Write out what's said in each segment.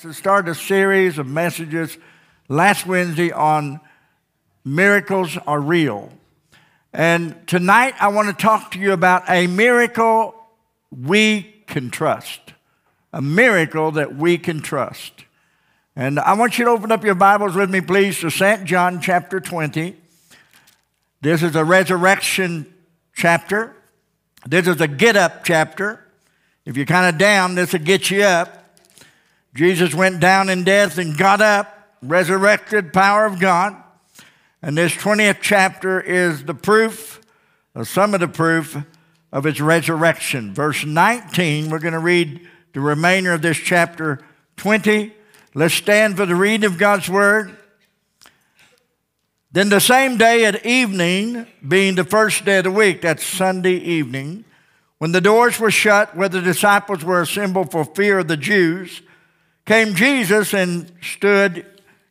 to start a series of messages last Wednesday on miracles are real. And tonight I want to talk to you about a miracle we can trust. A miracle that we can trust. And I want you to open up your Bibles with me, please, to St. John chapter 20. This is a resurrection chapter. This is a get up chapter. If you're kind of down, this will get you up. Jesus went down in death and got up, resurrected power of God. And this 20th chapter is the proof, or some of the proof, of his resurrection. Verse 19, we're going to read the remainder of this chapter 20. Let's stand for the reading of God's word. Then the same day at evening, being the first day of the week, that's Sunday evening, when the doors were shut where the disciples were assembled for fear of the Jews, came Jesus and stood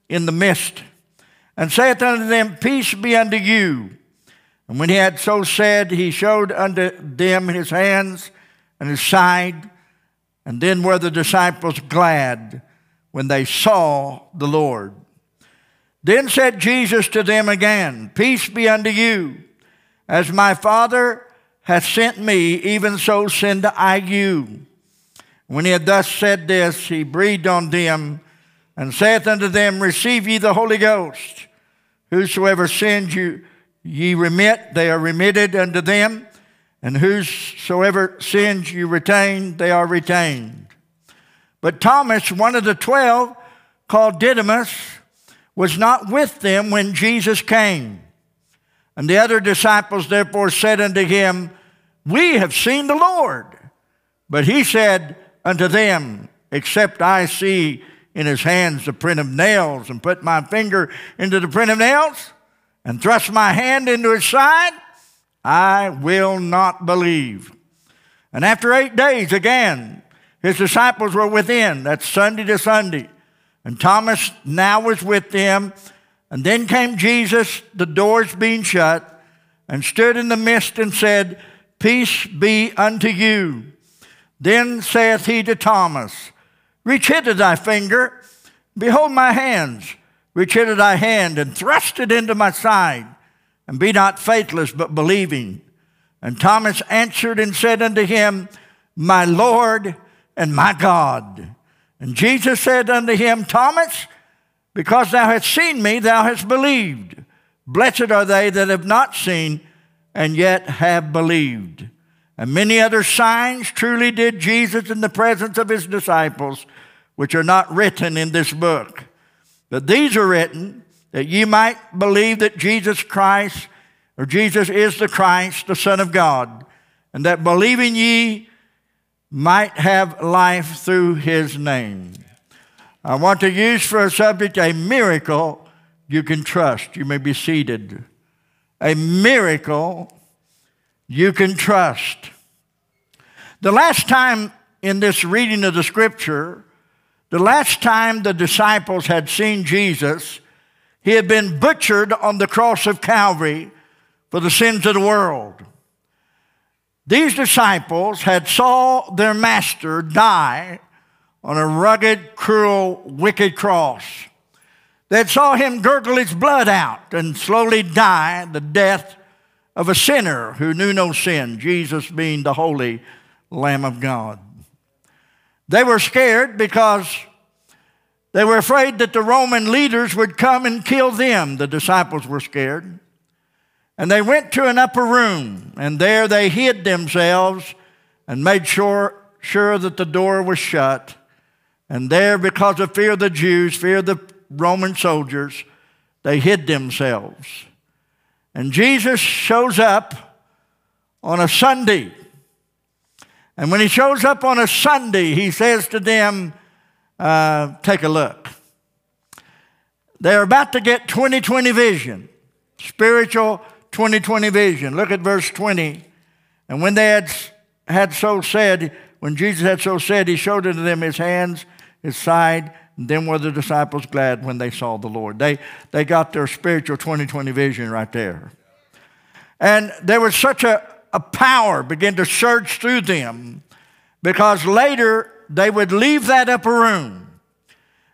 in the midst, and saith unto them, Peace be unto you. And when he had so said, he showed unto them his hands and his side. And then were the disciples glad when they saw the Lord. Then said Jesus to them again, Peace be unto you. As my Father hath sent me, even so send I you. When he had thus said this, he breathed on them and saith unto them, Receive ye the Holy Ghost. Whosoever sins you ye remit, they are remitted unto them, and whosoever sins you retain, they are retained. But Thomas, one of the twelve, called Didymus, was not with them when Jesus came. And the other disciples therefore said unto him, We have seen the Lord. But he said, unto them, except I see in his hands the print of nails, and put my finger into the print of nails, and thrust my hand into his side, I will not believe. And after eight days, again, his disciples were within. That's Sunday to Sunday. And Thomas now was with them. And then came Jesus, the doors being shut, and stood in the midst and said, Peace be unto you. Then saith he to Thomas, Reach hither thy finger, behold my hands. Reach hither thy hand, and thrust it into my side, and be not faithless, but believing. And Thomas answered and said unto him, My Lord and my God. And Jesus said unto him, Thomas, because thou hast seen me, thou hast believed. Blessed are they that have not seen and yet have believed. And many other signs truly did Jesus in the presence of his disciples, which are not written in this book. But these are written that ye might believe that Jesus Christ, or Jesus is the Christ, the Son of God, and that believing ye might have life through his name. I want to use for a subject a miracle you can trust. You may be seated. A miracle you can trust. The last time in this reading of the scripture, the last time the disciples had seen Jesus, he had been butchered on the cross of Calvary for the sins of the world. These disciples had saw their master die on a rugged, cruel, wicked cross. They saw him gurgle his blood out and slowly die the death of a sinner who knew no sin, Jesus being the holy Lamb of God. They were scared because they were afraid that the Roman leaders would come and kill them. The disciples were scared. And they went to an upper room, and there they hid themselves and made sure, sure that the door was shut. And there, because of fear of the Jews, fear of the Roman soldiers, they hid themselves. And Jesus shows up on a Sunday. And when he shows up on a Sunday, he says to them, uh, Take a look. They're about to get 2020 vision, spiritual 2020 vision. Look at verse 20. And when they had, had so said, when Jesus had so said, he showed unto them his hands, his side, then were the disciples glad when they saw the Lord. They, they got their spiritual 2020 vision right there. And there was such a, a power begin to surge through them because later they would leave that upper room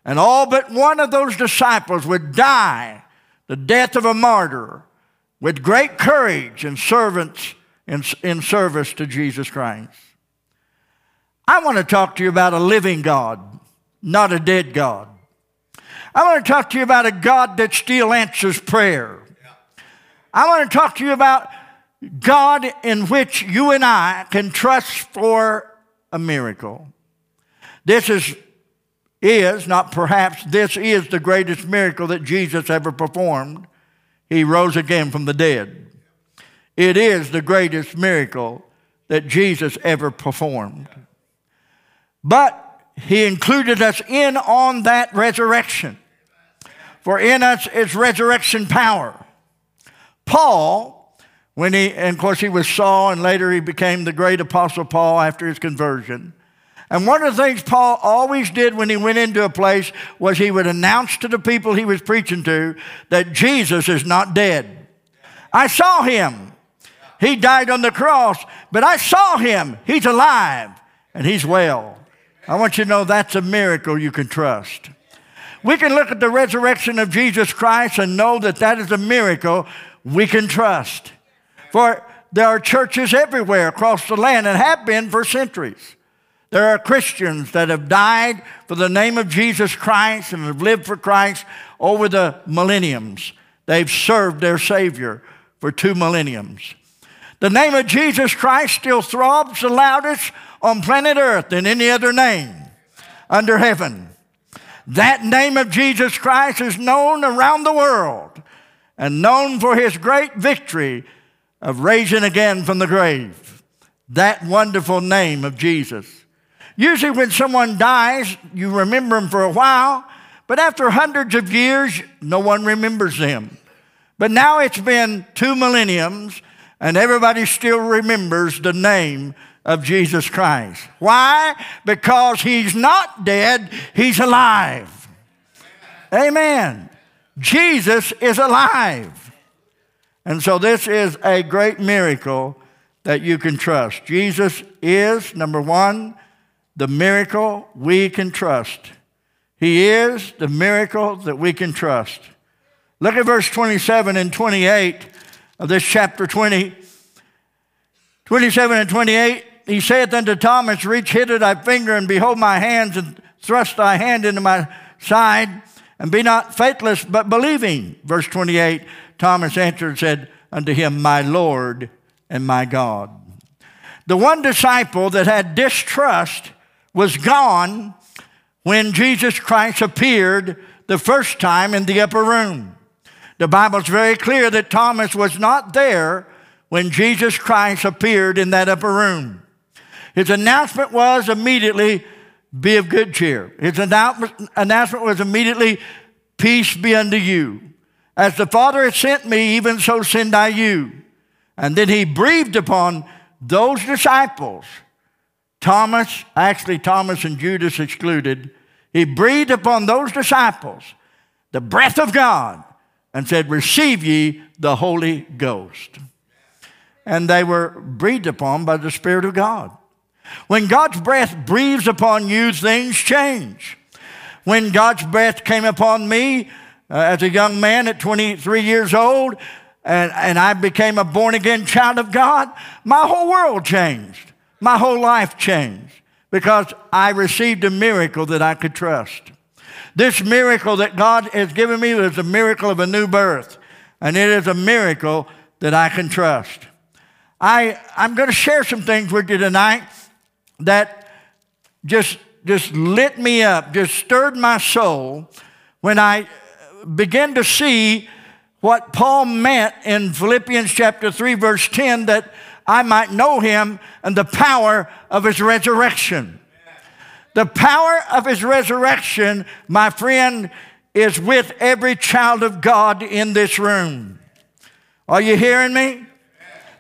And all but one of those disciples would die the death of a martyr with great courage and servants in, in service to Jesus Christ. I want to talk to you about a living God, not a dead God. I want to talk to you about a God that still answers prayer. I want to talk to you about God in which you and I can trust for a miracle. This is, is, not perhaps, this is the greatest miracle that Jesus ever performed. He rose again from the dead. It is the greatest miracle that Jesus ever performed. But he included us in on that resurrection. For in us is resurrection power. Paul, when he, and of course he was Saul, and later he became the great apostle Paul after his conversion. And one of the things Paul always did when he went into a place was he would announce to the people he was preaching to that Jesus is not dead. I saw him. He died on the cross, but I saw him. He's alive and he's well. I want you to know that's a miracle you can trust. We can look at the resurrection of Jesus Christ and know that that is a miracle we can trust. For there are churches everywhere across the land and have been for centuries. There are Christians that have died for the name of Jesus Christ and have lived for Christ over the millenniums. They've served their Savior for two millenniums. The name of Jesus Christ still throbs the loudest on planet Earth than any other name under heaven. That name of Jesus Christ is known around the world and known for his great victory of raising again from the grave. That wonderful name of Jesus. Usually, when someone dies, you remember them for a while, but after hundreds of years, no one remembers them. But now it's been two millenniums, and everybody still remembers the name of Jesus Christ. Why? Because he's not dead, he's alive. Amen. Jesus is alive. And so, this is a great miracle that you can trust. Jesus is, number one, the miracle we can trust. He is the miracle that we can trust. Look at verse 27 and 28 of this chapter 20. 27 and 28, he saith unto Thomas, Reach hither thy finger, and behold my hands, and thrust thy hand into my side, and be not faithless, but believing. Verse 28, Thomas answered and said unto him, My Lord and my God. The one disciple that had distrust was gone when Jesus Christ appeared the first time in the upper room. The Bible's very clear that Thomas was not there when Jesus Christ appeared in that upper room. His announcement was immediately, be of good cheer. His announcement was immediately, peace be unto you. As the Father has sent me, even so send I you. And then he breathed upon those disciples Thomas, actually, Thomas and Judas excluded, he breathed upon those disciples the breath of God and said, Receive ye the Holy Ghost. And they were breathed upon by the Spirit of God. When God's breath breathes upon you, things change. When God's breath came upon me uh, as a young man at 23 years old, and, and I became a born again child of God, my whole world changed my whole life changed because I received a miracle that I could trust. This miracle that God has given me is a miracle of a new birth, and it is a miracle that I can trust. I, I'm going to share some things with you tonight that just, just lit me up, just stirred my soul when I began to see what Paul meant in Philippians chapter 3, verse 10 that I might know him and the power of his resurrection. The power of his resurrection, my friend, is with every child of God in this room. Are you hearing me?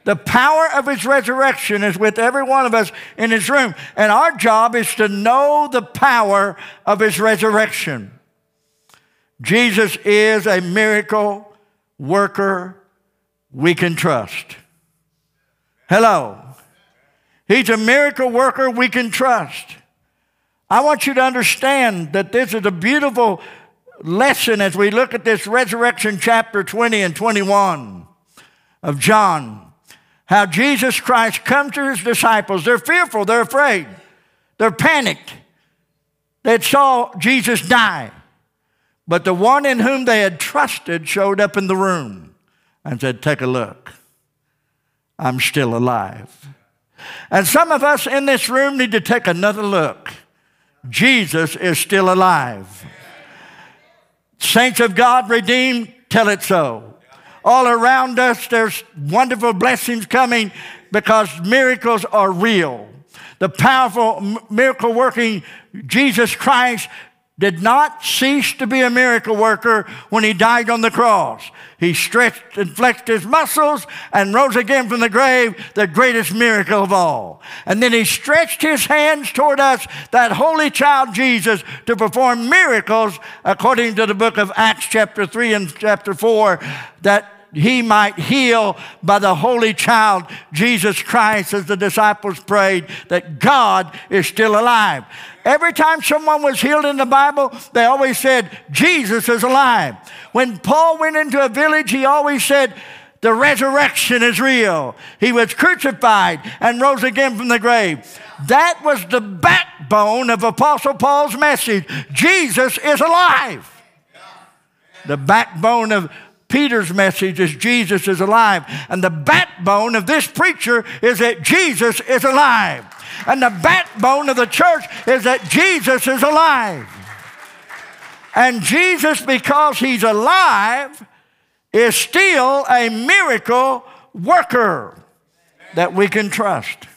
The power of his resurrection is with every one of us in this room. And our job is to know the power of his resurrection. Jesus is a miracle worker we can trust. Hello. He's a miracle worker we can trust. I want you to understand that this is a beautiful lesson as we look at this resurrection chapter 20 and 21 of John. How Jesus Christ comes to his disciples. They're fearful, they're afraid, they're panicked. They saw Jesus die. But the one in whom they had trusted showed up in the room and said, Take a look. I'm still alive. And some of us in this room need to take another look. Jesus is still alive. Saints of God redeemed, tell it so. All around us, there's wonderful blessings coming because miracles are real. The powerful miracle working Jesus Christ did not cease to be a miracle worker when he died on the cross. He stretched and flexed his muscles and rose again from the grave, the greatest miracle of all. And then he stretched his hands toward us, that holy child Jesus, to perform miracles according to the book of Acts, chapter 3 and chapter 4, that he might heal by the holy child, Jesus Christ, as the disciples prayed, that God is still alive. Every time someone was healed in the Bible, they always said, Jesus is alive. When Paul went into a village, he always said, the resurrection is real. He was crucified and rose again from the grave. That was the backbone of Apostle Paul's message. Jesus is alive. The backbone of Peter's message is Jesus is alive. And the backbone of this preacher is that Jesus is alive. And the backbone of the church is that Jesus is alive. And Jesus, because he's alive, is still a miracle worker that we can trust.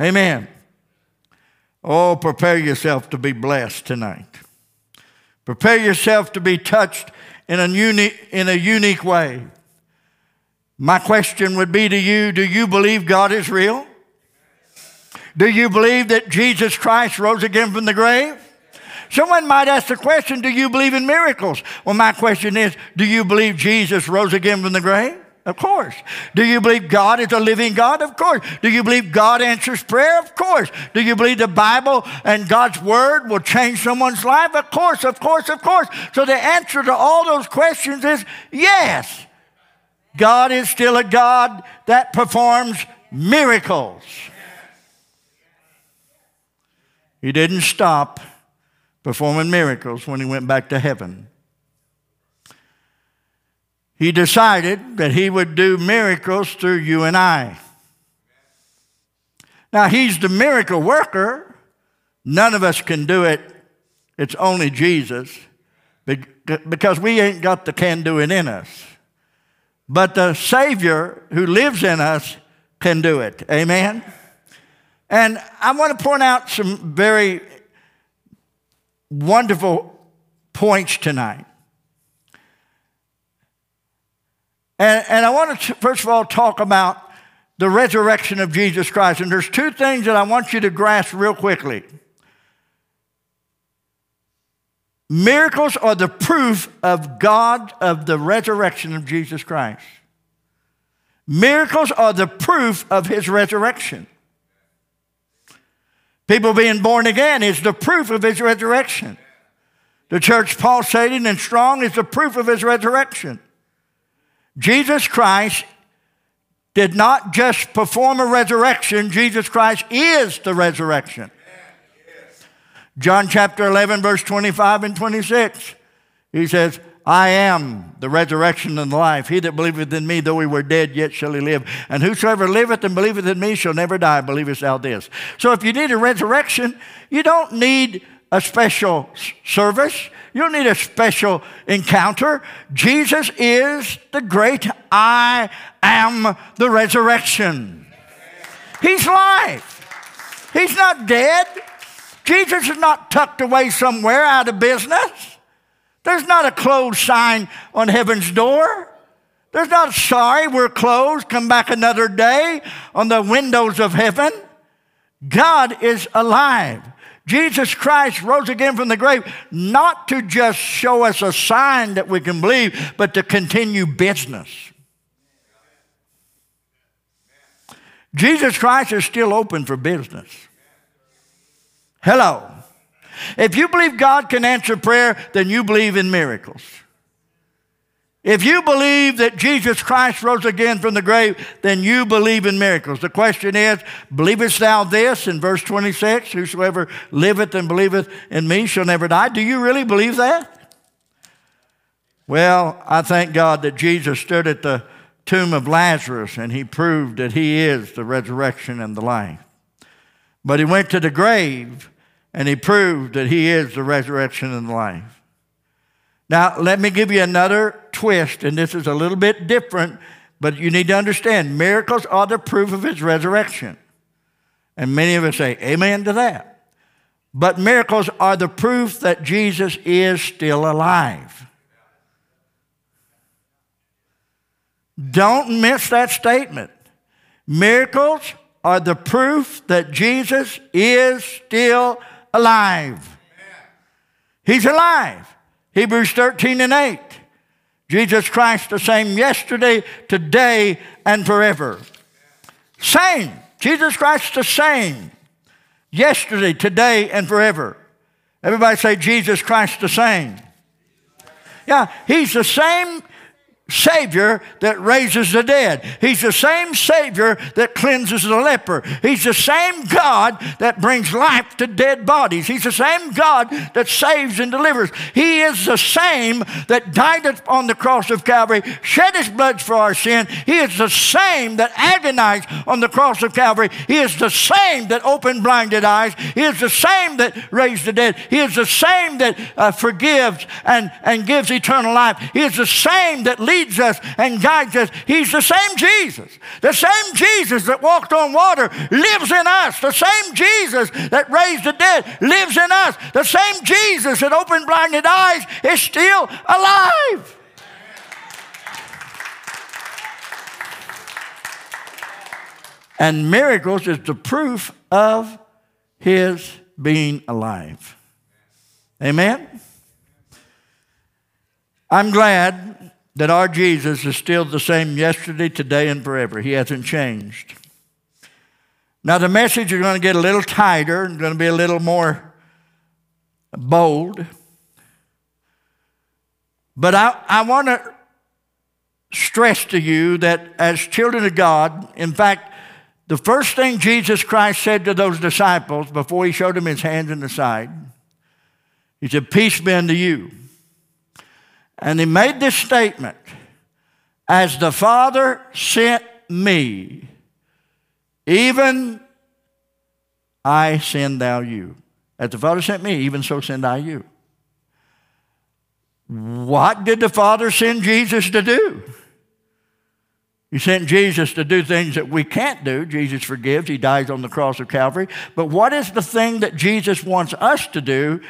Amen. Oh, prepare yourself to be blessed tonight. Prepare yourself to be touched in a unique, in a unique way. My question would be to you do you believe God is real? Do you believe that Jesus Christ rose again from the grave? Someone might ask the question, Do you believe in miracles? Well, my question is, Do you believe Jesus rose again from the grave? Of course. Do you believe God is a living God? Of course. Do you believe God answers prayer? Of course. Do you believe the Bible and God's Word will change someone's life? Of course, of course, of course. So the answer to all those questions is yes. God is still a God that performs miracles. He didn't stop performing miracles when he went back to heaven he decided that he would do miracles through you and I. Now, he's the miracle worker. None of us can do it. It's only Jesus because we ain't got the can do it in us. But the Savior who lives in us can do it. Amen? And I want to point out some very wonderful points tonight. And, and I want to, first of all, talk about the resurrection of Jesus Christ. And there's two things that I want you to grasp real quickly. Miracles are the proof of God, of the resurrection of Jesus Christ. Miracles are the proof of his resurrection. People being born again is the proof of his resurrection. The church pulsating and strong is the proof of his resurrection. Jesus Christ did not just perform a resurrection, Jesus Christ is the resurrection. John chapter 11, verse 25 and 26. He says, I am the resurrection and the life. He that believeth in me, though he were dead, yet shall he live. And whosoever liveth and believeth in me shall never die. Believest thou this? So if you need a resurrection, you don't need a special service. You don't need a special encounter. Jesus is the great I am the resurrection. He's life. He's not dead. Jesus is not tucked away somewhere out of business. There's not a closed sign on heaven's door. There's not, sorry, we're closed, come back another day on the windows of heaven. God is alive. Jesus Christ rose again from the grave, not to just show us a sign that we can believe, but to continue business. Jesus Christ is still open for business. Hello. If you believe God can answer prayer, then you believe in miracles. If you believe that Jesus Christ rose again from the grave, then you believe in miracles. The question is, believest thou this in verse 26? Whosoever liveth and believeth in me shall never die. Do you really believe that? Well, I thank God that Jesus stood at the tomb of Lazarus and he proved that he is the resurrection and the life. But he went to the grave and he proved that he is the resurrection and life. Now, let me give you another twist, and this is a little bit different, but you need to understand miracles are the proof of his resurrection. And many of us say, Amen to that. But miracles are the proof that Jesus is still alive. Don't miss that statement. Miracles are the proof that Jesus is still alive. He's alive. Hebrews 13 and 8. Jesus Christ the same yesterday, today, and forever. Same. Jesus Christ the same. Yesterday, today, and forever. Everybody say Jesus Christ the same. Yeah, he's the same Savior that raises the dead. He's the same Savior that cleanses the leper. He's the same God that brings life to dead bodies. He's the same God that saves and delivers. He is the same that died on the cross of Calvary, shed his blood for our sin. He is the same that agonized on the cross of Calvary. He is the same that opened blinded eyes. He is the same that raised the dead. He is the same that uh, forgives and, and gives eternal life. He is the same that leads leads us and guides us. He's the same Jesus. The same Jesus that walked on water lives in us. The same Jesus that raised the dead lives in us. The same Jesus that opened blinded eyes is still alive. And miracles is the proof of his being alive. Amen? I'm glad that our Jesus is still the same yesterday, today, and forever. He hasn't changed. Now, the message is going to get a little tighter and going to be a little more bold. But I, I want to stress to you that as children of God, in fact, the first thing Jesus Christ said to those disciples before he showed them his hands and the side, he said, Peace be unto you. And he made this statement As the Father sent me, even I send thou you. As the Father sent me, even so send I you. What did the Father send Jesus to do? He sent Jesus to do things that we can't do. Jesus forgives, He dies on the cross of Calvary. But what is the thing that Jesus wants us to do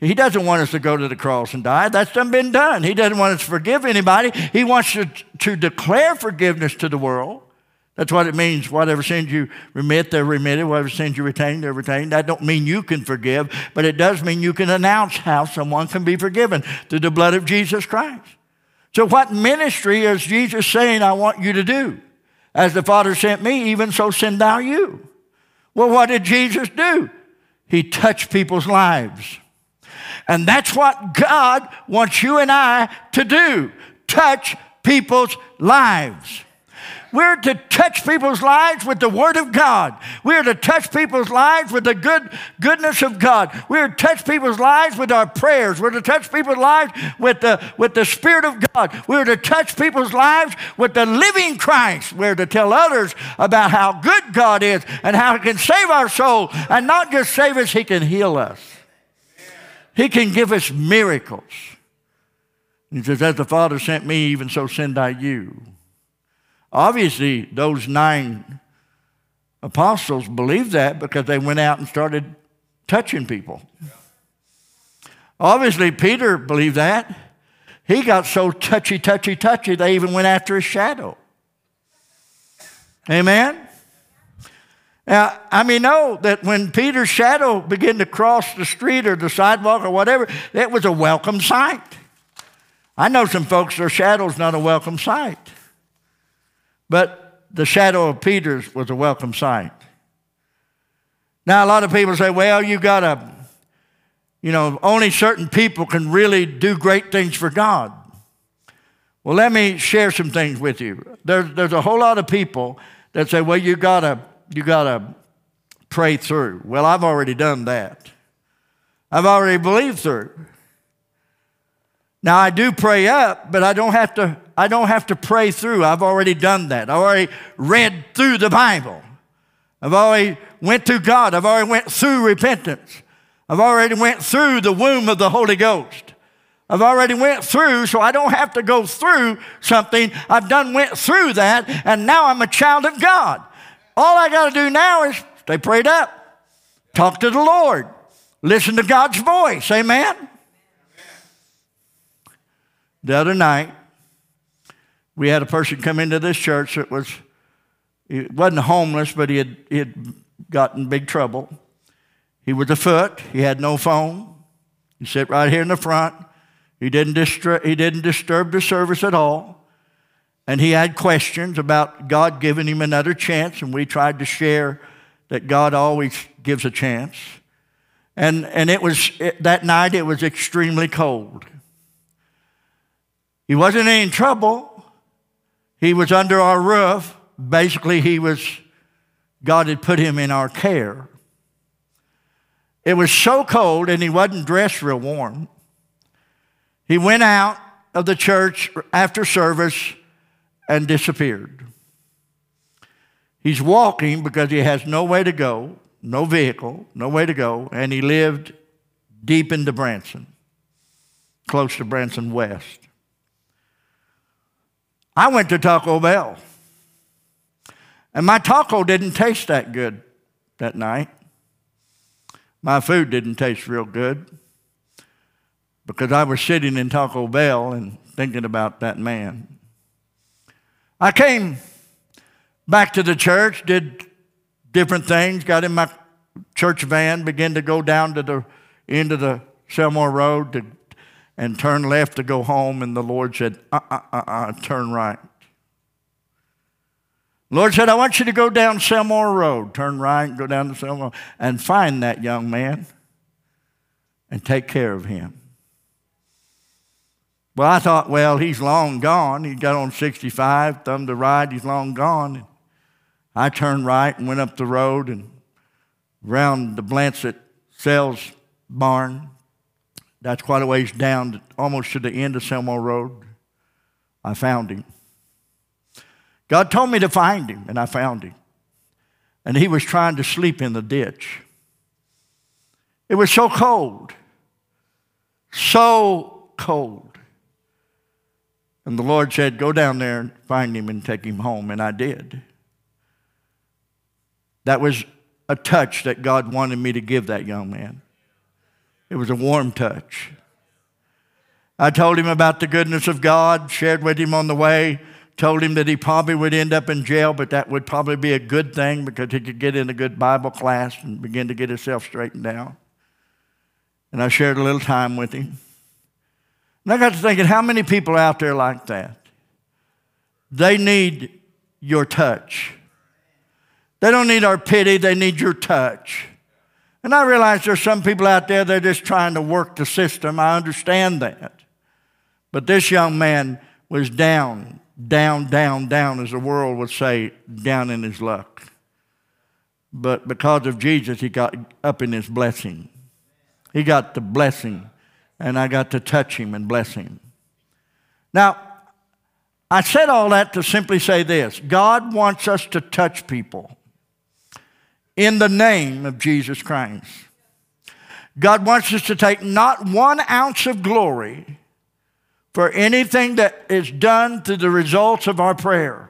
he doesn't want us to go to the cross and die. That's done been done. He doesn't want us to forgive anybody. He wants to, to declare forgiveness to the world. That's what it means. Whatever sins you remit, they're remitted. Whatever sins you retain, they're retained. That don't mean you can forgive, but it does mean you can announce how someone can be forgiven through the blood of Jesus Christ. So, what ministry is Jesus saying, I want you to do? As the Father sent me, even so send thou you. Well, what did Jesus do? He touched people's lives. And that's what God wants you and I to do touch people's lives. We're to touch people's lives with the Word of God. We're to touch people's lives with the good goodness of God. We're to touch people's lives with our prayers. We're to touch people's lives with the, with the Spirit of God. We're to touch people's lives with the living Christ. We're to tell others about how good God is and how He can save our soul and not just save us, He can heal us. He can give us miracles. He says, As the Father sent me, even so send I you. Obviously, those nine apostles believed that because they went out and started touching people. Obviously, Peter believed that. He got so touchy, touchy, touchy, they even went after his shadow. Amen? Now, I mean, know that when Peter's shadow began to cross the street or the sidewalk or whatever, it was a welcome sight. I know some folks, their shadow's not a welcome sight. But the shadow of Peter's was a welcome sight. Now, a lot of people say, well, you got to, you know, only certain people can really do great things for God. Well, let me share some things with you. There's, there's a whole lot of people that say, well, you got to you gotta pray through. Well, I've already done that. I've already believed through. Now I do pray up, but I don't have to I don't have to pray through. I've already done that. I've already read through the Bible. I've already went to God. I've already went through repentance. I've already went through the womb of the Holy Ghost. I've already went through, so I don't have to go through something. I've done went through that, and now I'm a child of God. All I got to do now is stay prayed up, talk to the Lord, listen to God's voice. Amen. The other night, we had a person come into this church that was, he wasn't homeless, but he had, he had gotten big trouble. He was afoot, he had no phone. He sat right here in the front. He didn't, disturb, he didn't disturb the service at all. And he had questions about God giving him another chance, and we tried to share that God always gives a chance. And, and it was, it, that night it was extremely cold. He wasn't in trouble. He was under our roof. Basically, he was, God had put him in our care. It was so cold, and he wasn't dressed real warm. He went out of the church after service and disappeared. He's walking because he has no way to go, no vehicle, no way to go, and he lived deep into Branson, close to Branson West. I went to Taco Bell. And my taco didn't taste that good that night. My food didn't taste real good because I was sitting in Taco Bell and thinking about that man. I came back to the church, did different things, got in my church van, began to go down to the end of the Selmore Road to and turn left to go home, and the Lord said, uh uh uh uh, turn right. Lord said, I want you to go down Selmore Road, turn right, go down to Selmore, and find that young man and take care of him. Well, I thought, well, he's long gone. He got on 65, thumb to right, he's long gone. And I turned right and went up the road and round the Blancett Sales barn. That's quite a ways down, almost to the end of Selmore Road. I found him. God told me to find him, and I found him. And he was trying to sleep in the ditch. It was so cold, so cold. And the Lord said, Go down there and find him and take him home. And I did. That was a touch that God wanted me to give that young man. It was a warm touch. I told him about the goodness of God, shared with him on the way, told him that he probably would end up in jail, but that would probably be a good thing because he could get in a good Bible class and begin to get himself straightened out. And I shared a little time with him. And I got to thinking, how many people out there like that? They need your touch. They don't need our pity, they need your touch. And I realize there's some people out there, they're just trying to work the system. I understand that. But this young man was down, down, down, down, as the world would say, down in his luck. But because of Jesus, he got up in his blessing. He got the blessing, and I got to touch him and bless him. Now, I said all that to simply say this God wants us to touch people in the name of Jesus Christ. God wants us to take not one ounce of glory for anything that is done through the results of our prayer.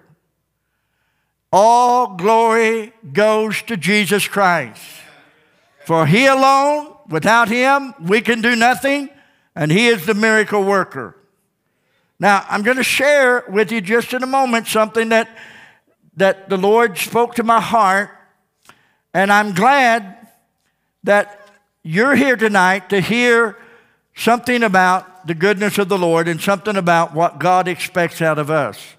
All glory goes to Jesus Christ. For He alone, without Him, we can do nothing, and He is the miracle worker. Now, I'm going to share with you just in a moment something that, that the Lord spoke to my heart and I'm glad that you're here tonight to hear something about the goodness of the Lord and something about what God expects out of us.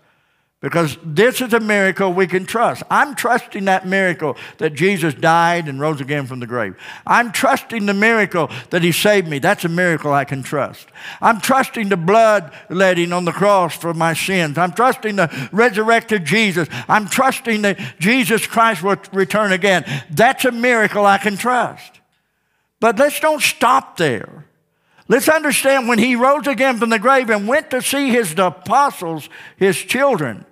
Because this is a miracle we can trust. I'm trusting that miracle that Jesus died and rose again from the grave. I'm trusting the miracle that He saved me. That's a miracle I can trust. I'm trusting the blood letting on the cross for my sins. I'm trusting the resurrected Jesus. I'm trusting that Jesus Christ will return again. That's a miracle I can trust. But let's don't stop there. Let's understand when he rose again from the grave and went to see his apostles, his children,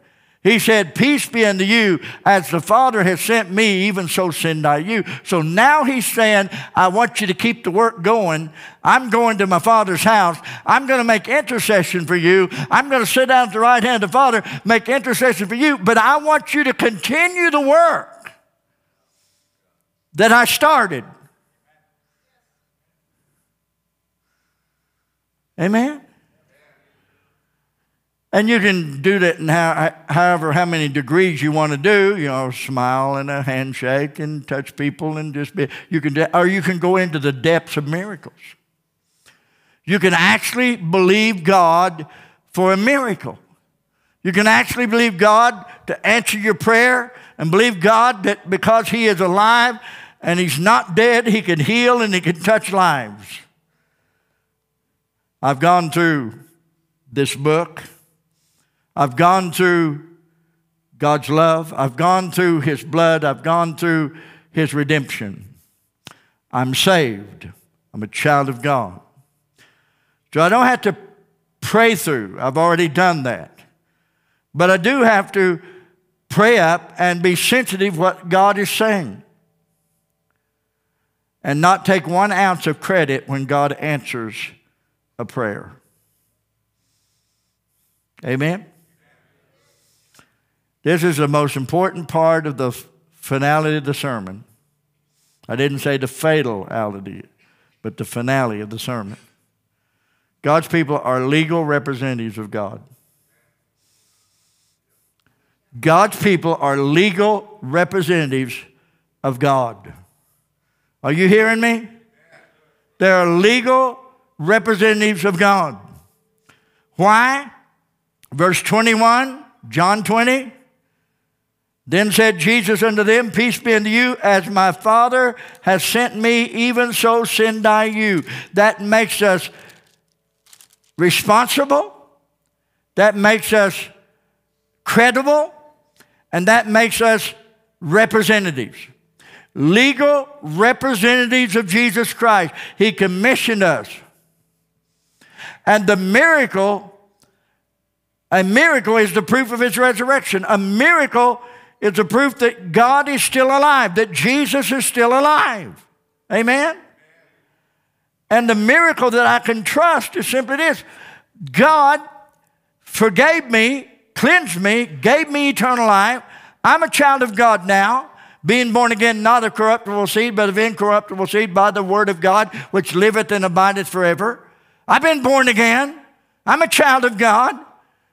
he said, Peace be unto you, as the Father has sent me, even so send I you. So now he's saying, I want you to keep the work going. I'm going to my Father's house. I'm going to make intercession for you. I'm going to sit down at the right hand of the Father, make intercession for you, but I want you to continue the work that I started. Amen? And you can do that in how, however how many degrees you want to do. You know, smile and a handshake and touch people and just be. You can, do, or you can go into the depths of miracles. You can actually believe God for a miracle. You can actually believe God to answer your prayer and believe God that because He is alive and He's not dead, He can heal and He can touch lives. I've gone through this book I've gone through God's love. I've gone through His blood. I've gone through His redemption. I'm saved. I'm a child of God. So I don't have to pray through. I've already done that. But I do have to pray up and be sensitive what God is saying. And not take one ounce of credit when God answers a prayer. Amen? This is the most important part of the finale of the sermon. I didn't say the fatality, but the finale of the sermon. God's people are legal representatives of God. God's people are legal representatives of God. Are you hearing me? They are legal representatives of God. Why? Verse 21, John 20. Then said Jesus unto them, Peace be unto you, as my Father has sent me, even so send I you. That makes us responsible, that makes us credible, and that makes us representatives. Legal representatives of Jesus Christ. He commissioned us. And the miracle, a miracle is the proof of his resurrection. A miracle it's a proof that God is still alive, that Jesus is still alive. Amen? And the miracle that I can trust is simply this God forgave me, cleansed me, gave me eternal life. I'm a child of God now, being born again, not of corruptible seed, but of incorruptible seed by the word of God, which liveth and abideth forever. I've been born again. I'm a child of God.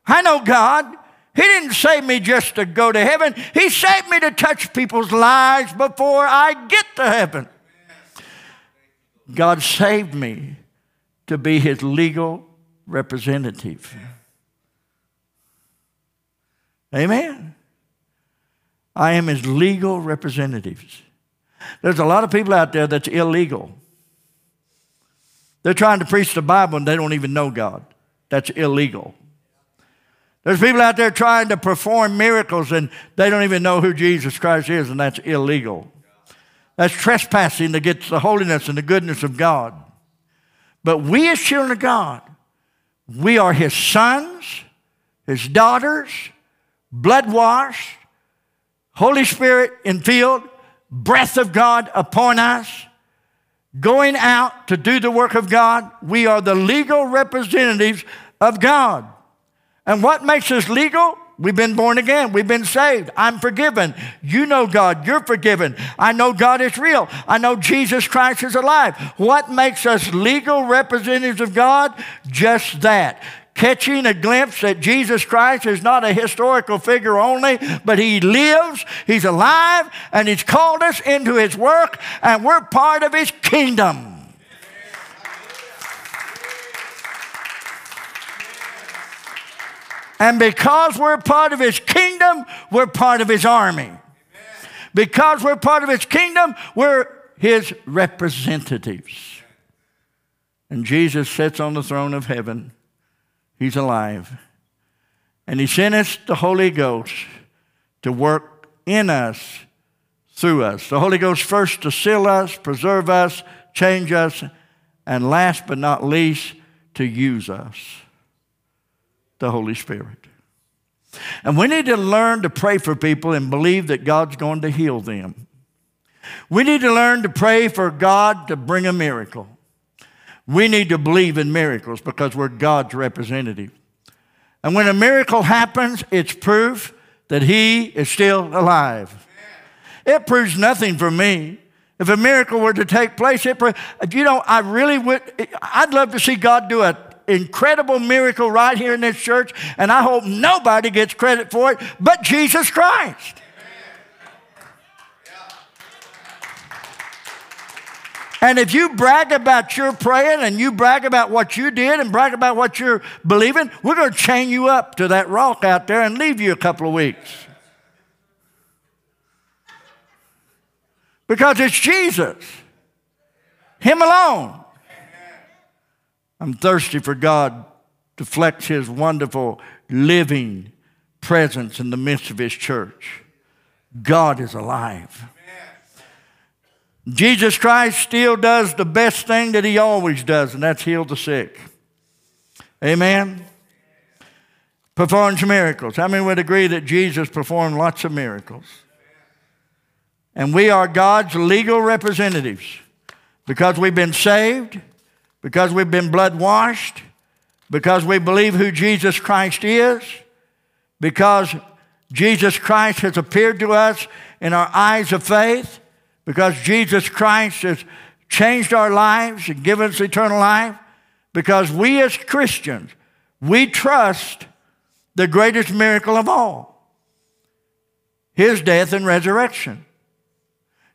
I know God. He didn't save me just to go to heaven. He saved me to touch people's lives before I get to heaven. God saved me to be his legal representative. Amen. I am his legal representatives. There's a lot of people out there that's illegal. They're trying to preach the Bible and they don't even know God. That's illegal. There's people out there trying to perform miracles and they don't even know who Jesus Christ is, and that's illegal. That's trespassing against the holiness and the goodness of God. But we, as children of God, we are His sons, His daughters, blood washed, Holy Spirit infilled, breath of God upon us, going out to do the work of God. We are the legal representatives of God. And what makes us legal? We've been born again. We've been saved. I'm forgiven. You know God. You're forgiven. I know God is real. I know Jesus Christ is alive. What makes us legal representatives of God? Just that. Catching a glimpse that Jesus Christ is not a historical figure only, but He lives, He's alive, and He's called us into His work, and we're part of His kingdom. And because we're part of his kingdom, we're part of his army. Because we're part of his kingdom, we're his representatives. And Jesus sits on the throne of heaven. He's alive. And he sent us the Holy Ghost to work in us, through us. The Holy Ghost first to seal us, preserve us, change us, and last but not least, to use us the Holy Spirit. And we need to learn to pray for people and believe that God's going to heal them. We need to learn to pray for God to bring a miracle. We need to believe in miracles because we're God's representative. And when a miracle happens, it's proof that He is still alive. It proves nothing for me. If a miracle were to take place, it, you know, I really would, I'd love to see God do a incredible miracle right here in this church, and I hope nobody gets credit for it but Jesus Christ. And if you brag about your praying and you brag about what you did and brag about what you're believing, we're going to chain you up to that rock out there and leave you a couple of weeks. Because it's Jesus, Him alone. I'm thirsty for God to flex His wonderful living presence in the midst of His church. God is alive. Jesus Christ still does the best thing that He always does, and that's heal the sick. Amen. Performs miracles. How many would agree that Jesus performed lots of miracles? And we are God's legal representatives because we've been saved because we've been blood washed, because we believe who Jesus Christ is, because Jesus Christ has appeared to us in our eyes of faith, because Jesus Christ has changed our lives and given us eternal life, because we as Christians, we trust the greatest miracle of all his death and resurrection.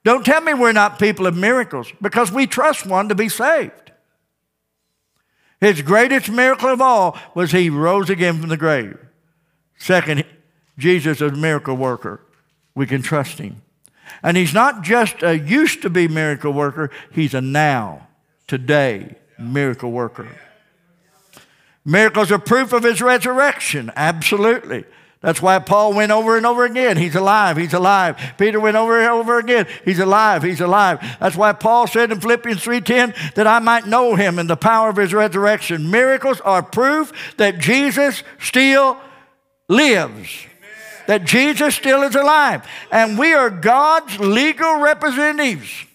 Don't tell me we're not people of miracles because we trust one to be saved. His greatest miracle of all was he rose again from the grave. Second, Jesus is a miracle worker. We can trust him. And he's not just a used to be miracle worker, he's a now, today miracle worker. Miracles are proof of his resurrection, absolutely. That's why Paul went over and over again. He's alive. He's alive. Peter went over and over again. He's alive. He's alive. That's why Paul said in Philippians 3:10 that I might know him in the power of his resurrection. Miracles are proof that Jesus still lives. That Jesus still is alive. And we are God's legal representatives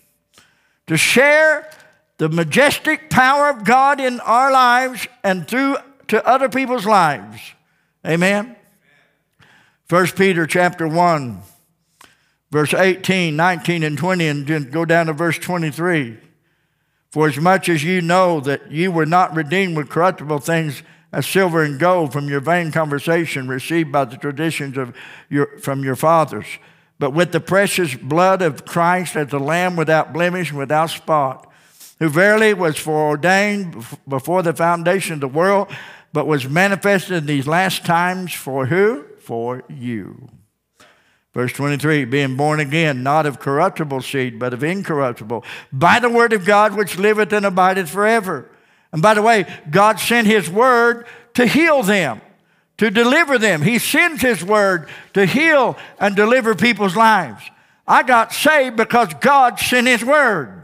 to share the majestic power of God in our lives and through to other people's lives. Amen. 1 Peter chapter 1, verse 18, 19, and 20, and go down to verse 23. For as much as you know that you were not redeemed with corruptible things as silver and gold from your vain conversation received by the traditions of your, from your fathers, but with the precious blood of Christ as a lamb without blemish and without spot, who verily was foreordained before the foundation of the world, but was manifested in these last times for who? For you. Verse 23 being born again, not of corruptible seed, but of incorruptible, by the word of God which liveth and abideth forever. And by the way, God sent his word to heal them, to deliver them. He sends his word to heal and deliver people's lives. I got saved because God sent his word.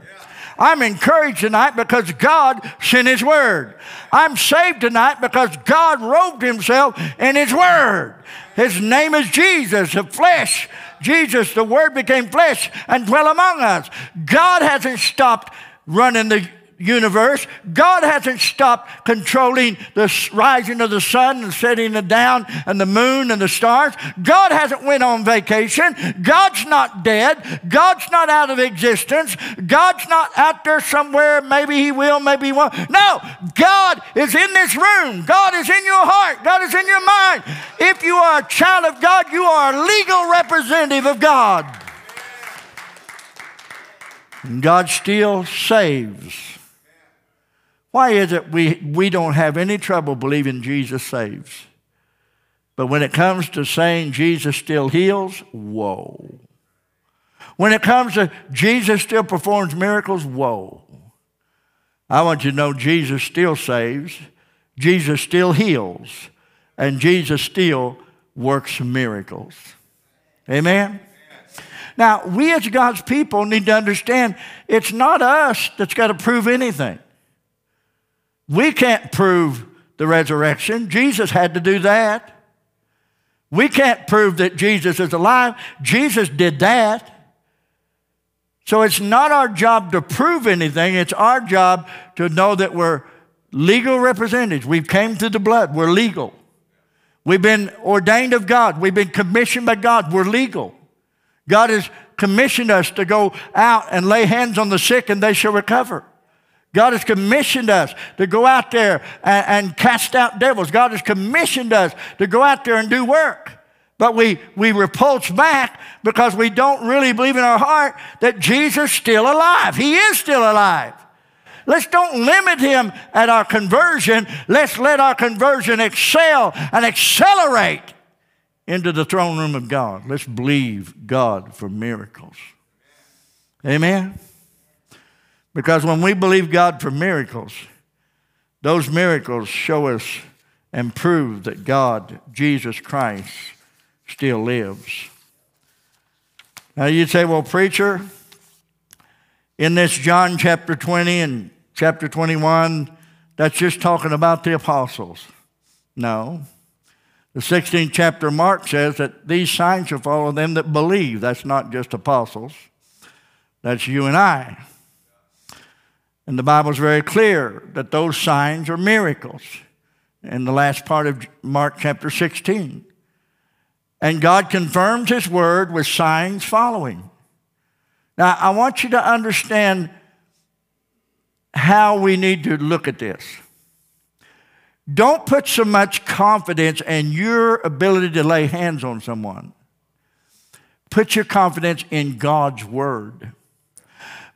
I'm encouraged tonight because God sent His Word. I'm saved tonight because God robed Himself in His Word. His name is Jesus, the flesh. Jesus, the Word became flesh and dwell among us. God hasn't stopped running the universe. God hasn't stopped controlling the rising of the sun and setting it down and the moon and the stars. God hasn't went on vacation. God's not dead. God's not out of existence. God's not out there somewhere. Maybe he will, maybe he won't. No, God is in this room. God is in your heart. God is in your mind. If you are a child of God, you are a legal representative of God. And God still saves. Why is it we, we don't have any trouble believing Jesus saves? But when it comes to saying Jesus still heals, whoa. When it comes to Jesus still performs miracles, whoa. I want you to know Jesus still saves, Jesus still heals, and Jesus still works miracles. Amen? Now, we as God's people need to understand it's not us that's got to prove anything. We can't prove the resurrection. Jesus had to do that. We can't prove that Jesus is alive. Jesus did that. So it's not our job to prove anything. It's our job to know that we're legal representatives. We've came through the blood. We're legal. We've been ordained of God. We've been commissioned by God. We're legal. God has commissioned us to go out and lay hands on the sick and they shall recover. God has commissioned us to go out there and, and, cast out devils. God has commissioned us to go out there and do work. But we, we repulse back because we don't really believe in our heart that Jesus is still alive. He is still alive. Let's don't limit him at our conversion. Let's let our conversion excel and accelerate into the throne room of God. Let's believe God for miracles. Amen. Because when we believe God for miracles, those miracles show us and prove that God, Jesus Christ, still lives. Now you'd say, well, preacher, in this John chapter 20 and chapter 21, that's just talking about the apostles. No. The 16th chapter of Mark says that these signs shall follow them that believe. That's not just apostles, that's you and I. And the Bible is very clear that those signs are miracles in the last part of Mark chapter 16. And God confirms His word with signs following. Now, I want you to understand how we need to look at this. Don't put so much confidence in your ability to lay hands on someone. Put your confidence in God's word.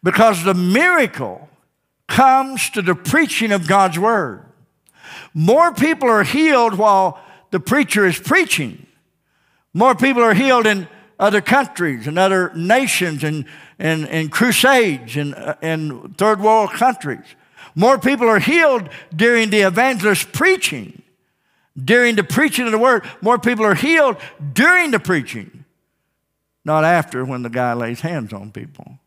Because the miracle comes to the preaching of God's word. More people are healed while the preacher is preaching. More people are healed in other countries and other nations and, and, and crusades in, uh, in third world countries. More people are healed during the evangelist preaching. During the preaching of the word, more people are healed during the preaching, not after when the guy lays hands on people.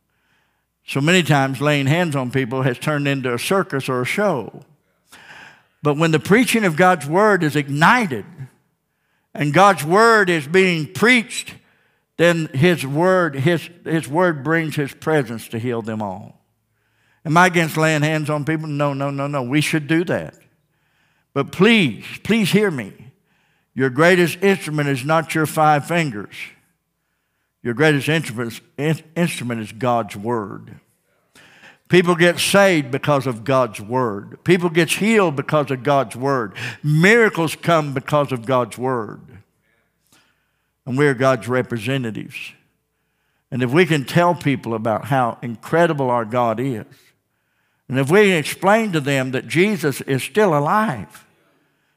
So many times, laying hands on people has turned into a circus or a show. But when the preaching of God's word is ignited and God's word is being preached, then his word, his, his word brings his presence to heal them all. Am I against laying hands on people? No, no, no, no. We should do that. But please, please hear me. Your greatest instrument is not your five fingers. Your greatest instrument is God's Word. People get saved because of God's Word. People get healed because of God's Word. Miracles come because of God's Word. And we're God's representatives. And if we can tell people about how incredible our God is, and if we explain to them that Jesus is still alive,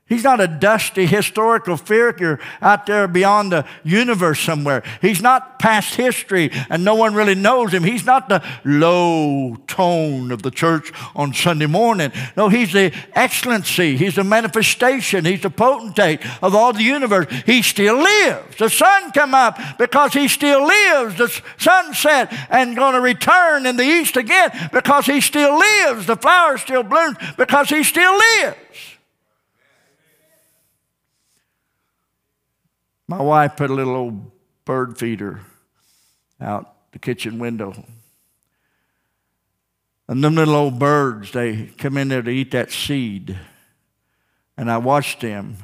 He's not a dusty historical figure out there beyond the universe somewhere. He's not past history and no one really knows him. He's not the low tone of the church on Sunday morning. No, he's the excellency. He's the manifestation. He's the potentate of all the universe. He still lives. The sun come up because he still lives. The sun set and going to return in the east again because he still lives. The flowers still bloom because he still lives. My wife put a little old bird feeder out the kitchen window. And them little old birds, they come in there to eat that seed. And I watched them.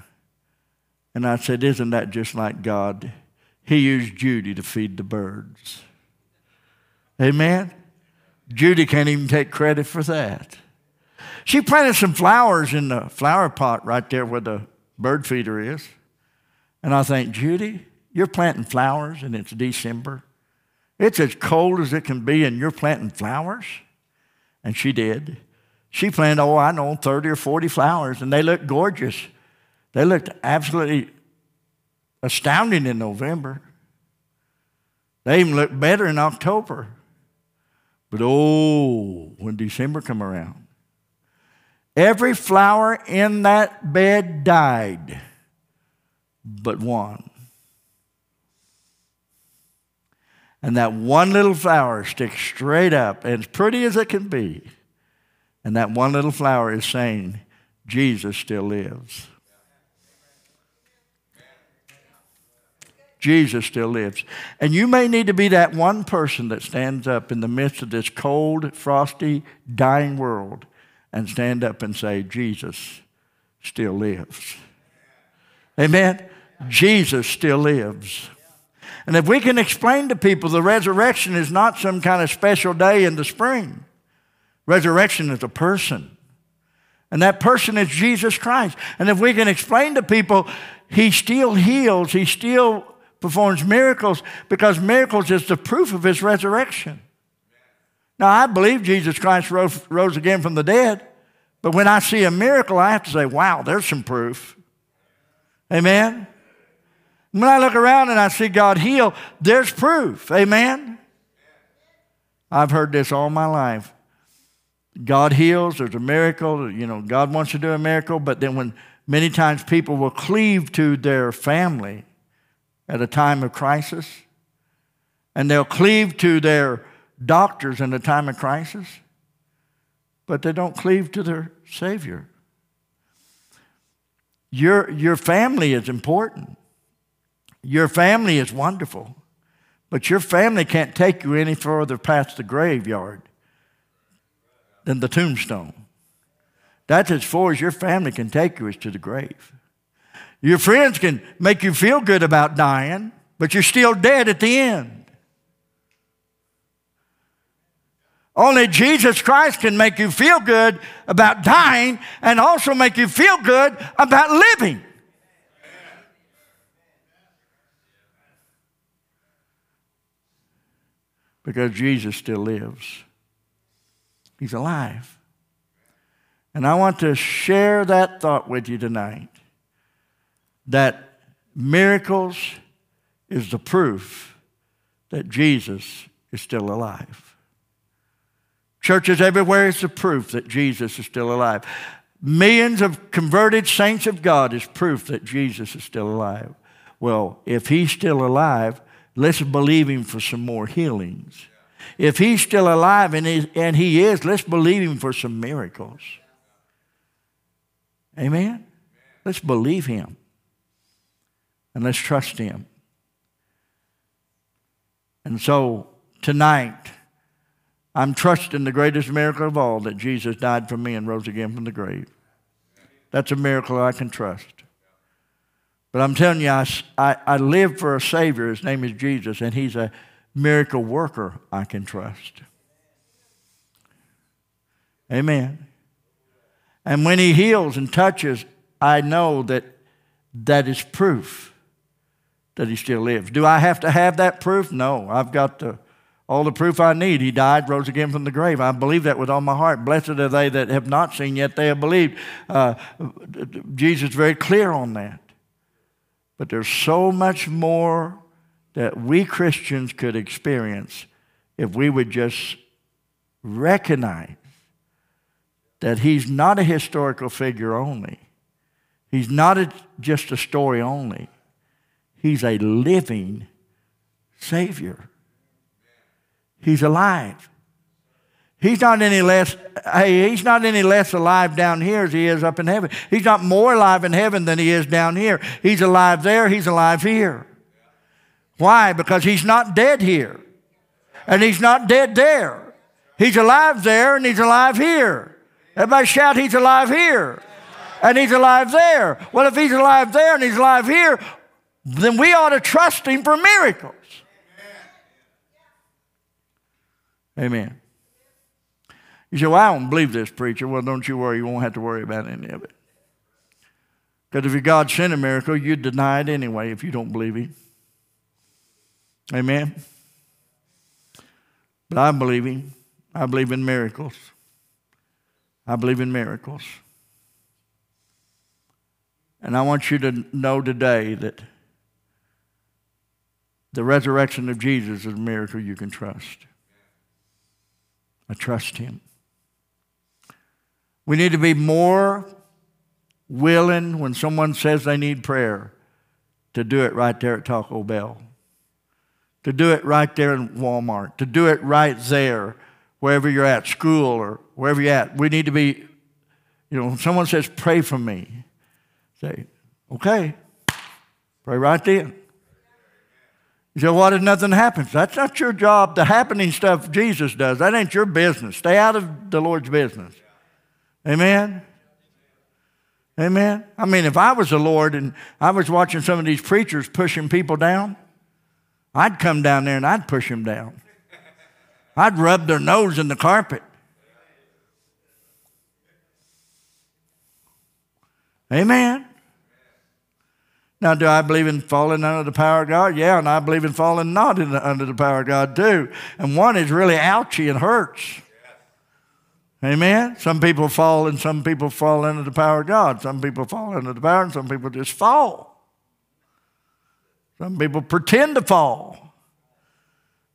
And I said, Isn't that just like God? He used Judy to feed the birds. Amen? Judy can't even take credit for that. She planted some flowers in the flower pot right there where the bird feeder is. And I think, Judy, you're planting flowers and it's December. It's as cold as it can be, and you're planting flowers? And she did. She planted, oh, I know, 30 or 40 flowers, and they looked gorgeous. They looked absolutely astounding in November. They even looked better in October. But oh, when December come around, every flower in that bed died but one. And that one little flower sticks straight up, as pretty as it can be. And that one little flower is saying, Jesus still lives. Jesus still lives. And you may need to be that one person that stands up in the midst of this cold, frosty, dying world and stand up and say, Jesus still lives. Amen? Jesus still lives. And if we can explain to people the resurrection is not some kind of special day in the spring, resurrection is a person. And that person is Jesus Christ. And if we can explain to people, He still heals, He still performs miracles because miracles is the proof of his resurrection. Now, I believe Jesus Christ rose, rose again from the dead, but when I see a miracle, I have to say, wow, there's some proof. Amen? When I look around and I see God heal, there's proof. Amen? I've heard this all my life. God heals, there's a miracle, you know, God wants to do a miracle, but then when many times people will cleave to their family, at a time of crisis, and they'll cleave to their doctors in a time of crisis, but they don't cleave to their Savior. Your, your family is important. Your family is wonderful. But your family can't take you any further past the graveyard than the tombstone. That's as far as your family can take you is to the grave. Your friends can make you feel good about dying, but you're still dead at the end. Only Jesus Christ can make you feel good about dying and also make you feel good about living. Because Jesus still lives, He's alive. And I want to share that thought with you tonight that miracles is the proof that Jesus is still alive. Churches everywhere is the proof that Jesus is still alive. Millions of converted saints of God is proof that Jesus is still alive. Well, if he's still alive, let's believe him for some more healings. If he's still alive, and he, and he is, let's believe him for some miracles. Amen? Let's believe him. And let's trust Him. And so tonight, I'm trusting the greatest miracle of all that Jesus died for me and rose again from the grave. That's a miracle I can trust. But I'm telling you, I, I, I live for a Savior. His name is Jesus, and He's a miracle worker I can trust. Amen. And when He heals and touches, I know that that is proof that he still lives. Do I have to have that proof? No. I've got the, all the proof I need. He died, rose again from the grave. I believe that with all my heart. Blessed are they that have not seen, yet they have believed. Uh, Jesus is very clear on that. But there's so much more that we Christians could experience if we would just recognize that he's not a historical figure only. He's not a, just a story only. He's a living Savior. He's alive. He's not any less, hey, he's not any less alive down here as he is up in heaven. He's not more alive in heaven than he is down here. He's alive there, he's alive here. Why? Because he's not dead here. And he's not dead there. He's alive there and he's alive here. Everybody shout, he's alive here. And he's alive there. Well, if he's alive there and he's alive here, then we ought to trust Him for miracles. Amen. You say, Well, I don't believe this preacher. Well, don't you worry. You won't have to worry about any of it. Because if your God sent a miracle, you'd deny it anyway if you don't believe Him. Amen. But I believe Him. I believe in miracles. I believe in miracles. And I want you to know today that the resurrection of Jesus is a miracle you can trust. I trust him. We need to be more willing when someone says they need prayer to do it right there at Taco Bell, to do it right there in Walmart, to do it right there wherever you're at, school or wherever you're at. We need to be, you know, when someone says, pray for me, say, okay, pray right then. You say, what if nothing happens? That's not your job. The happening stuff Jesus does, that ain't your business. Stay out of the Lord's business. Amen? Amen? I mean, if I was the Lord and I was watching some of these preachers pushing people down, I'd come down there and I'd push them down. I'd rub their nose in the carpet. Amen. Now, do I believe in falling under the power of God? Yeah, and I believe in falling not the, under the power of God too. And one is really ouchy and hurts. Amen. Some people fall and some people fall under the power of God. Some people fall under the power and some people just fall. Some people pretend to fall.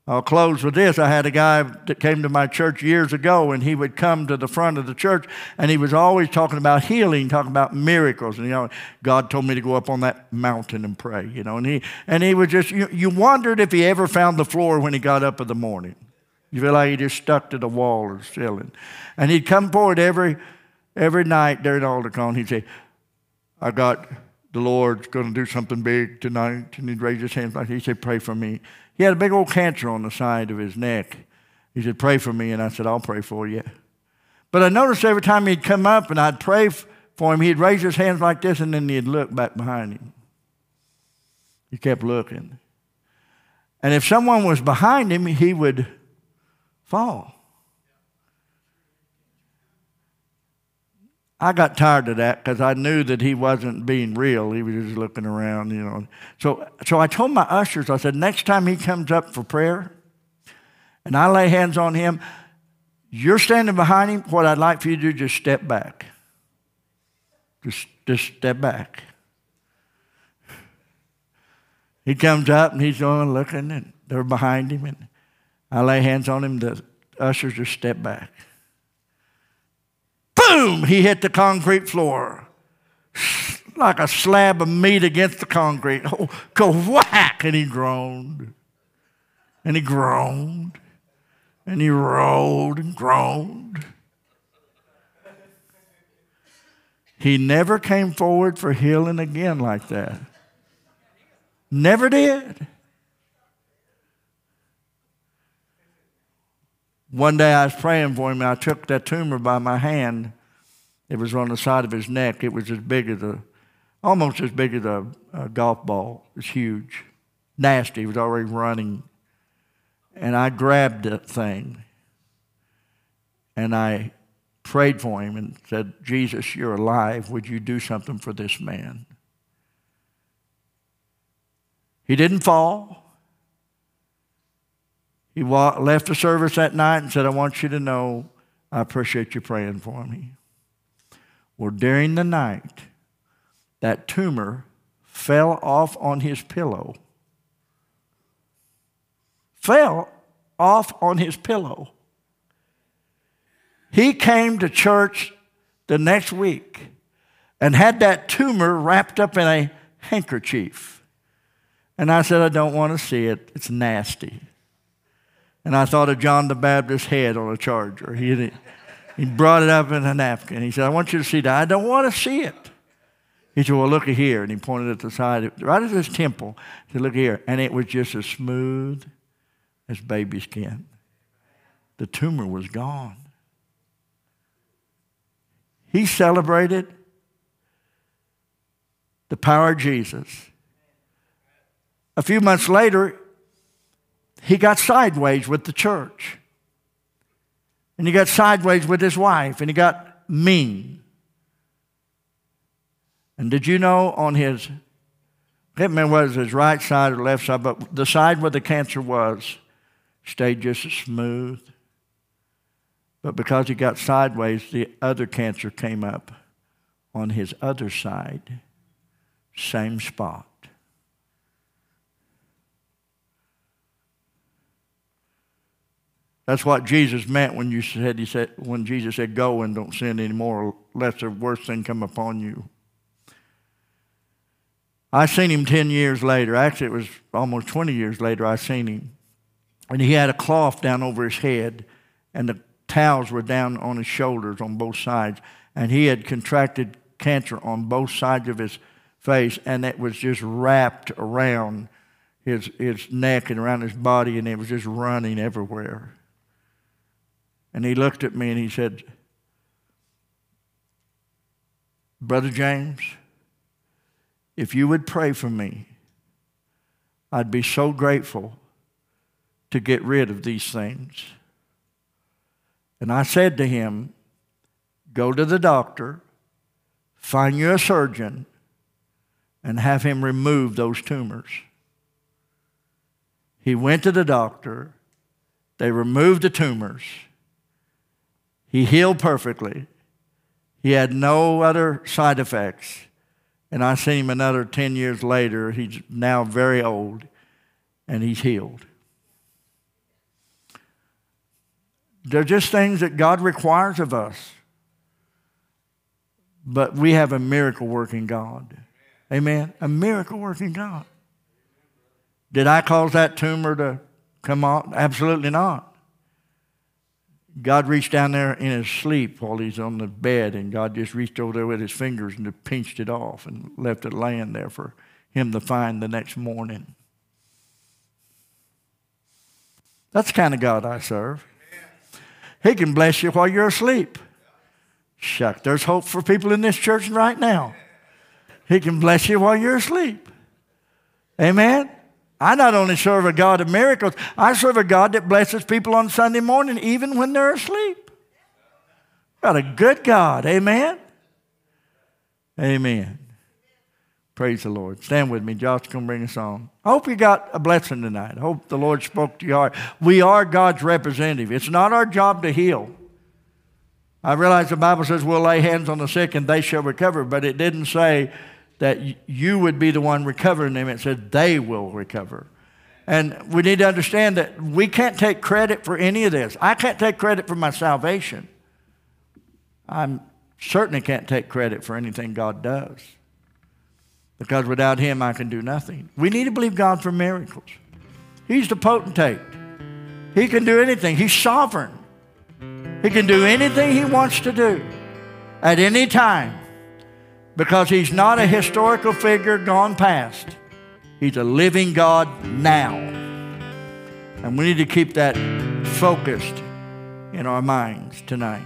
I'll close with this. I had a guy that came to my church years ago, and he would come to the front of the church, and he was always talking about healing, talking about miracles. And, you know, God told me to go up on that mountain and pray, you know. And he, and he was just, you, you wondered if he ever found the floor when he got up in the morning. You feel like he just stuck to the wall or ceiling. And he'd come forward every, every night during the altar call, and he'd say, I got the Lord's going to do something big tonight. And he'd raise his hands like he'd say, Pray for me. He had a big old cancer on the side of his neck. He said, Pray for me. And I said, I'll pray for you. But I noticed every time he'd come up and I'd pray for him, he'd raise his hands like this and then he'd look back behind him. He kept looking. And if someone was behind him, he would fall. I got tired of that because I knew that he wasn't being real. He was just looking around, you know. So, so I told my ushers, I said, next time he comes up for prayer and I lay hands on him, you're standing behind him. What I'd like for you to do, just step back. Just, just step back. He comes up and he's going looking, and they're behind him. And I lay hands on him. The ushers just step back boom, he hit the concrete floor. Like a slab of meat against the concrete. Oh, go whack! And he groaned. And he groaned. And he rolled and groaned. He never came forward for healing again like that. Never did. One day I was praying for him and I took that tumor by my hand. It was on the side of his neck. It was as big as a, almost as big as a, a golf ball. It was huge. Nasty. He was already running. And I grabbed that thing and I prayed for him and said, Jesus, you're alive. Would you do something for this man? He didn't fall. He left the service that night and said, I want you to know I appreciate you praying for me. Well, during the night, that tumor fell off on his pillow. Fell off on his pillow. He came to church the next week and had that tumor wrapped up in a handkerchief. And I said, I don't want to see it. It's nasty. And I thought of John the Baptist's head on a charger. He, he brought it up in a napkin. He said, I want you to see that. I don't want to see it. He said, Well, look here. And he pointed at the side, right at his temple. He said, Look here. And it was just as smooth as baby skin. The tumor was gone. He celebrated the power of Jesus. A few months later, he got sideways with the church. And he got sideways with his wife, and he got mean. And did you know on his, I can't remember whether it was his right side or left side, but the side where the cancer was stayed just as smooth. But because he got sideways, the other cancer came up on his other side, same spot. That's what Jesus meant when you said he said when Jesus said, "Go and don't sin anymore, lest the worst thing come upon you." I seen him ten years later. Actually, it was almost twenty years later. I seen him, and he had a cloth down over his head, and the towels were down on his shoulders on both sides, and he had contracted cancer on both sides of his face, and it was just wrapped around his, his neck and around his body, and it was just running everywhere. And he looked at me and he said, Brother James, if you would pray for me, I'd be so grateful to get rid of these things. And I said to him, Go to the doctor, find you a surgeon, and have him remove those tumors. He went to the doctor, they removed the tumors. He healed perfectly. He had no other side effects. And I seen him another 10 years later. He's now very old and he's healed. They're just things that God requires of us. But we have a miracle working God. Amen. A miracle working God. Did I cause that tumor to come out? Absolutely not. God reached down there in his sleep while he's on the bed, and God just reached over there with his fingers and pinched it off and left it laying there for him to find the next morning. That's the kind of God I serve. He can bless you while you're asleep. Shuck, there's hope for people in this church right now. He can bless you while you're asleep. Amen? I not only serve a God of miracles, I serve a God that blesses people on Sunday morning even when they're asleep. Got a good God. Amen? Amen. Praise the Lord. Stand with me. Josh to bring us on. I hope you got a blessing tonight. I hope the Lord spoke to your heart. We are God's representative. It's not our job to heal. I realize the Bible says we'll lay hands on the sick and they shall recover, but it didn't say that you would be the one recovering them. It said they will recover. And we need to understand that we can't take credit for any of this. I can't take credit for my salvation. I certainly can't take credit for anything God does. Because without Him, I can do nothing. We need to believe God for miracles. He's the potentate, He can do anything, He's sovereign. He can do anything He wants to do at any time because He's not a historical figure gone past. He's a living God now. And we need to keep that focused in our minds tonight.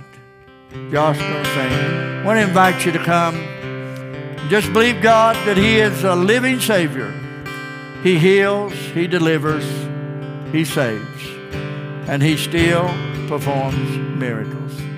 Josh going. I want to invite you to come. Just believe God that He is a living Savior. He heals, He delivers, He saves, and He still performs miracles.